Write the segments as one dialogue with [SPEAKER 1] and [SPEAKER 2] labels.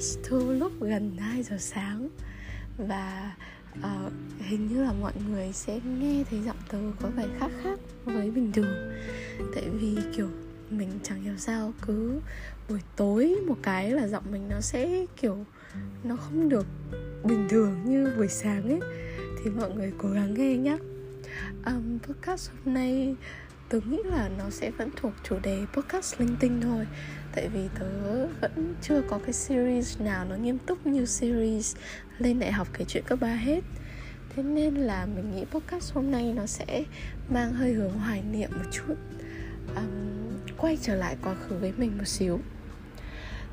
[SPEAKER 1] podcast thu lúc gần 2 giờ sáng. Và uh, hình như là mọi người sẽ nghe thấy giọng tớ có vẻ khác khác với bình thường. Tại vì kiểu mình chẳng hiểu sao cứ buổi tối một cái là giọng mình nó sẽ kiểu nó không được bình thường như buổi sáng ấy. Thì mọi người cố gắng nghe nhé um, podcast hôm nay tớ nghĩ là nó sẽ vẫn thuộc chủ đề podcast linh tinh thôi. Tại vì tớ vẫn chưa có cái series nào nó nghiêm túc như series lên đại học kể chuyện cấp ba hết. Thế nên là mình nghĩ podcast hôm nay nó sẽ mang hơi hướng hoài niệm một chút um, quay trở lại quá khứ với mình một xíu.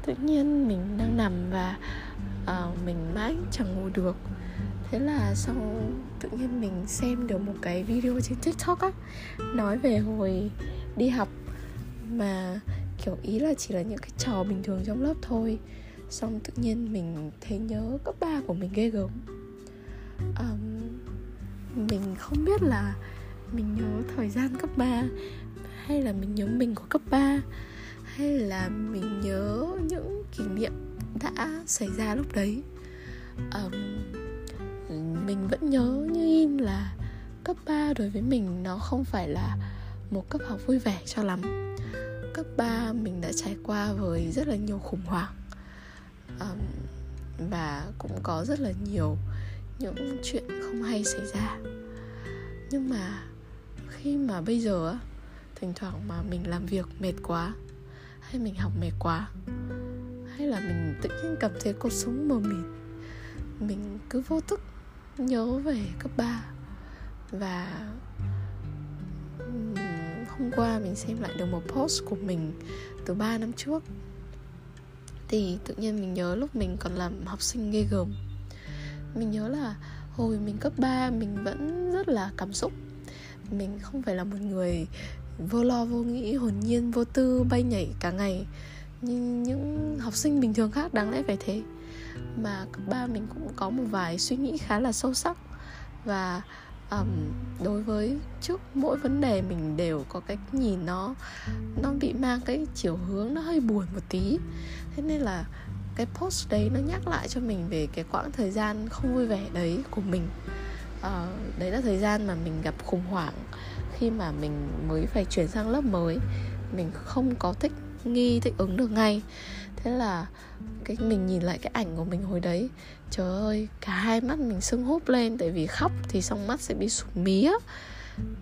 [SPEAKER 1] Tự nhiên mình đang nằm và uh, mình mãi chẳng ngủ được thế là sau tự nhiên mình xem được một cái video trên tiktok á nói về hồi đi học mà kiểu ý là chỉ là những cái trò bình thường trong lớp thôi. Xong tự nhiên mình thấy nhớ cấp 3 của mình ghê gớm. Um, mình không biết là mình nhớ thời gian cấp 3 hay là mình nhớ mình của cấp 3 hay là mình nhớ những kỷ niệm đã xảy ra lúc đấy. Um, mình vẫn nhớ như in là cấp 3 đối với mình nó không phải là một cấp học vui vẻ cho lắm. Cấp 3 mình đã trải qua với rất là nhiều khủng hoảng um, và cũng có rất là nhiều những chuyện không hay xảy ra. Nhưng mà khi mà bây giờ thỉnh thoảng mà mình làm việc mệt quá hay mình học mệt quá hay là mình tự nhiên cảm thấy cuộc sống mờ mịt mình cứ vô thức nhớ về cấp 3 và hôm qua mình xem lại được một post của mình từ 3 năm trước. Thì tự nhiên mình nhớ lúc mình còn làm học sinh ghê gớm. Mình nhớ là hồi mình cấp 3 mình vẫn rất là cảm xúc. Mình không phải là một người vô lo vô nghĩ, hồn nhiên, vô tư, bay nhảy cả ngày như những học sinh bình thường khác đáng lẽ phải thế. Mà cấp ba mình cũng có một vài suy nghĩ khá là sâu sắc. Và um, đối với trước mỗi vấn đề mình đều có cái nhìn nó nó bị mang cái chiều hướng nó hơi buồn một tí. Thế nên là cái post đấy nó nhắc lại cho mình về cái quãng thời gian không vui vẻ đấy của mình. Uh, đấy là thời gian mà mình gặp khủng hoảng khi mà mình mới phải chuyển sang lớp mới. Mình không có thích nghi thích ứng được ngay. Thế là cái mình nhìn lại cái ảnh của mình hồi đấy, trời ơi, cả hai mắt mình sưng húp lên, tại vì khóc thì xong mắt sẽ bị sụp mí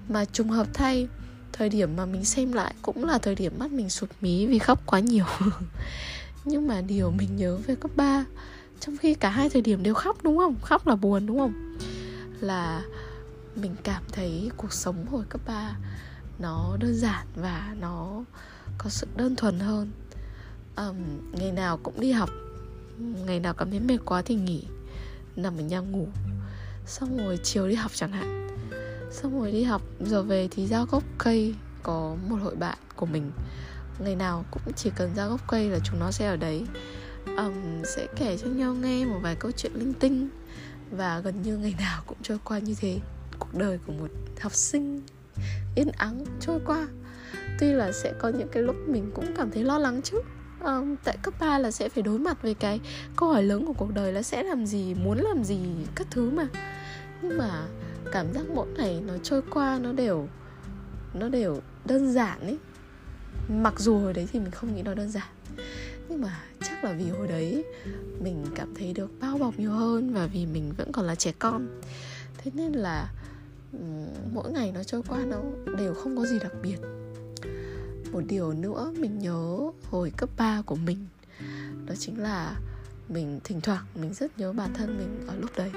[SPEAKER 1] mà trùng hợp thay, thời điểm mà mình xem lại cũng là thời điểm mắt mình sụp mí vì khóc quá nhiều. Nhưng mà điều mình nhớ về cấp 3 trong khi cả hai thời điểm đều khóc, đúng không? Khóc là buồn, đúng không? Là mình cảm thấy cuộc sống hồi cấp 3 nó đơn giản và nó có sự đơn thuần hơn. Um, ngày nào cũng đi học ngày nào cảm thấy mệt quá thì nghỉ nằm ở nhà ngủ. Xong rồi chiều đi học chẳng hạn. Xong rồi đi học giờ về thì ra gốc cây có một hội bạn của mình. Ngày nào cũng chỉ cần ra gốc cây là chúng nó sẽ ở đấy. Um, sẽ kể cho nhau nghe một vài câu chuyện linh tinh. Và gần như ngày nào cũng trôi qua như thế cuộc đời của một học sinh yên ắng trôi qua. Tuy là sẽ có những cái lúc mình cũng cảm thấy lo lắng chứ. Um, tại cấp 3 là sẽ phải đối mặt với cái câu hỏi lớn của cuộc đời là sẽ làm gì muốn làm gì các thứ mà. Nhưng mà cảm giác mỗi ngày nó trôi qua nó đều nó đều đơn giản ấy. Mặc dù hồi đấy thì mình không nghĩ nó đơn giản nhưng mà chắc là vì hồi đấy mình cảm thấy được bao bọc nhiều hơn và vì mình vẫn còn là trẻ con. Thế nên là mỗi ngày nó trôi qua nó đều không có gì đặc biệt. Một điều nữa mình nhớ hồi cấp 3 của mình đó chính là mình thỉnh thoảng mình rất nhớ bản thân mình ở lúc đấy.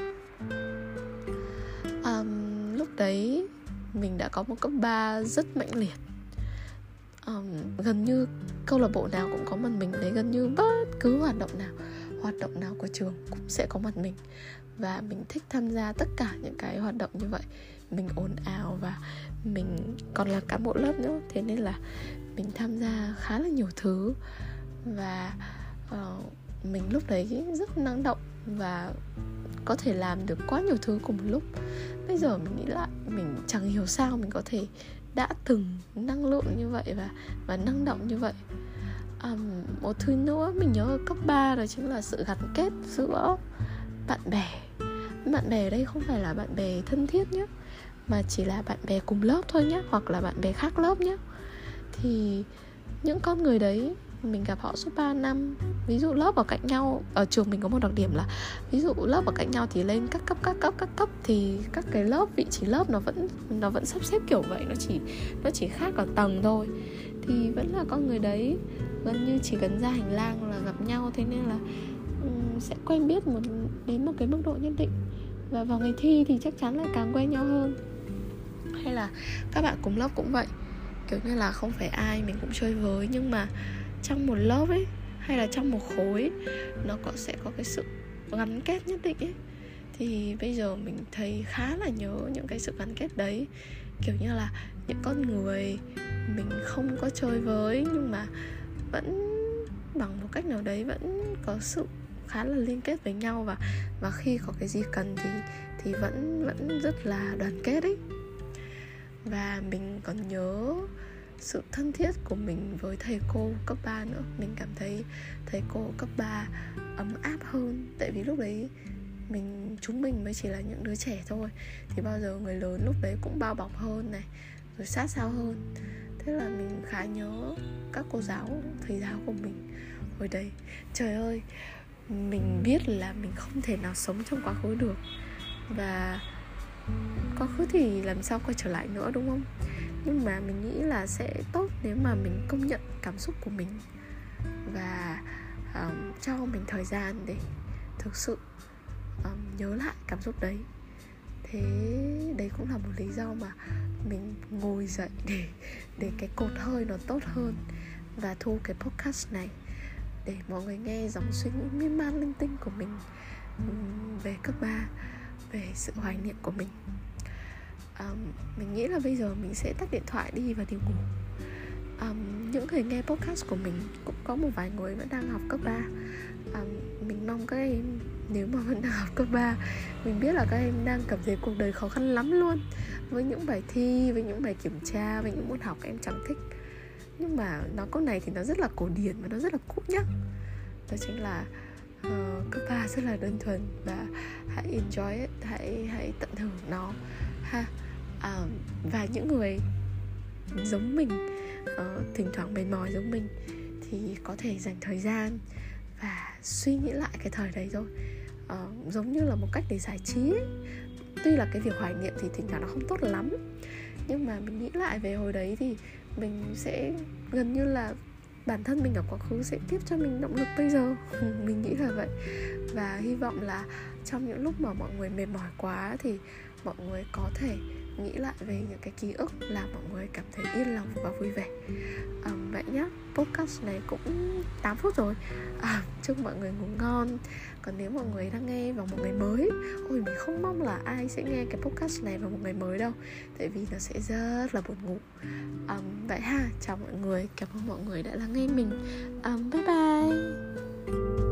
[SPEAKER 1] Um, lúc đấy mình đã có một cấp 3 rất mạnh liệt. Um, gần như câu lạc bộ nào cũng có mặt mình đấy gần như bất cứ hoạt động nào hoạt động nào của trường cũng sẽ có mặt mình. Và mình thích tham gia tất cả những cái hoạt động như vậy mình ồn ào và mình còn là cán bộ lớp nữa thế nên là mình tham gia khá là nhiều thứ. Và uh, mình lúc đấy rất năng động và có thể làm được quá nhiều thứ cùng một lúc. Bây giờ mình nghĩ lại mình chẳng hiểu sao mình có thể đã từng năng lượng như vậy và và năng động như vậy. Um, một thứ nữa mình nhớ ở cấp 3 đó chính là sự gắn kết giữa bạn bè bạn bè ở đây không phải là bạn bè thân thiết nhé mà chỉ là bạn bè cùng lớp thôi nhé hoặc là bạn bè khác lớp nhé thì những con người đấy mình gặp họ suốt 3 năm ví dụ lớp ở cạnh nhau ở trường mình có một đặc điểm là ví dụ lớp ở cạnh nhau thì lên các cấp các cấp các cấp thì các cái lớp vị trí lớp nó vẫn nó vẫn sắp xếp kiểu vậy nó chỉ nó chỉ khác ở tầng thôi. Thì vẫn là con người đấy gần như chỉ cần ra hành lang là gặp nhau thế nên là um, sẽ quen biết một đến một cái mức độ nhất định. Và vào ngày thi thì chắc chắn là càng quen nhau hơn. Hay là các bạn cùng lớp cũng vậy. Kiểu như là không phải ai mình cũng chơi với, nhưng mà trong một lớp ấy, hay là trong một khối nó có, sẽ có cái sự gắn kết nhất định ấy. Thì bây giờ mình thấy khá là nhớ những cái sự gắn kết đấy. Kiểu như là những con người mình không có chơi với, nhưng mà vẫn bằng một cách nào đấy vẫn có sự khá là liên kết với nhau và và khi có cái gì cần thì thì vẫn vẫn rất là đoàn kết ấy. Và mình còn nhớ sự thân thiết của mình với thầy cô cấp 3 nữa. Mình cảm thấy thầy cô cấp 3 ấm áp hơn. Tại vì lúc đấy mình chúng mình mới chỉ là những đứa trẻ thôi. Thì bao giờ người lớn lúc đấy cũng bao bọc hơn này Rồi sát sao hơn. Thế là mình khá nhớ các cô giáo, thầy giáo của mình. Hồi đấy Trời ơi, mình biết là mình không thể nào sống trong quá khứ được. Và quá khứ thì làm sao quay trở lại nữa đúng không? Nhưng mà mình nghĩ là sẽ tốt nếu mà mình công nhận cảm xúc của mình và um, cho mình thời gian để thực sự um, nhớ lại cảm xúc đấy. Thế đấy cũng là một lý do mà mình ngồi dậy để để cái cột hơi nó tốt hơn và thu cái podcast này để mọi người nghe dòng suy nghĩ miên man linh tinh của mình về cấp 3 về sự hoài niệm của mình. Um, mình nghĩ là bây giờ mình sẽ tắt điện thoại đi và đi ngủ. Um, những người nghe podcast của mình cũng có một vài người vẫn đang học cấp 3 um, mình mong các em nếu mà vẫn đang học cấp 3 mình biết là các em đang cảm thấy cuộc đời khó khăn lắm luôn. Với những bài thi với những bài kiểm tra với những môn học em chẳng thích nhưng mà nó câu này thì nó rất là cổ điển và nó rất là cũ nhá. Đó chính là ờ, uh, cấp ba rất là đơn thuần và hãy enjoy it, hãy hãy tận hưởng nó. Ha uh, và những người giống mình uh, thỉnh thoảng mệt mỏi giống mình thì có thể dành thời gian và suy nghĩ lại cái thời đấy thôi. Uh, giống như là một cách để giải trí ấy tuy là cái việc hoài niệm thì thỉnh thoảng nó không tốt lắm, nhưng mà mình nghĩ lại về hồi đấy thì mình sẽ gần như là bản thân mình ở quá khứ sẽ tiếp cho mình động lực bây giờ. Mình nghĩ là vậy. Và hy vọng là trong những lúc mà mọi người mệt mỏi quá thì mọi người có thể nghĩ lại về những cái ký ức làm mọi người cảm thấy yên lòng và vui vẻ. À, vậy nhá podcast này cũng 8 phút rồi. À, chúc mọi người ngủ ngon. Còn nếu mọi người đang nghe vào một ngày mới ôi mình không mong là ai sẽ nghe cái podcast này vào một ngày mới đâu tại vì nó sẽ rất là buồn ngủ. À, vậy ha chào mọi người. Cảm ơn mọi người đã lắng nghe mình. À, bye bye.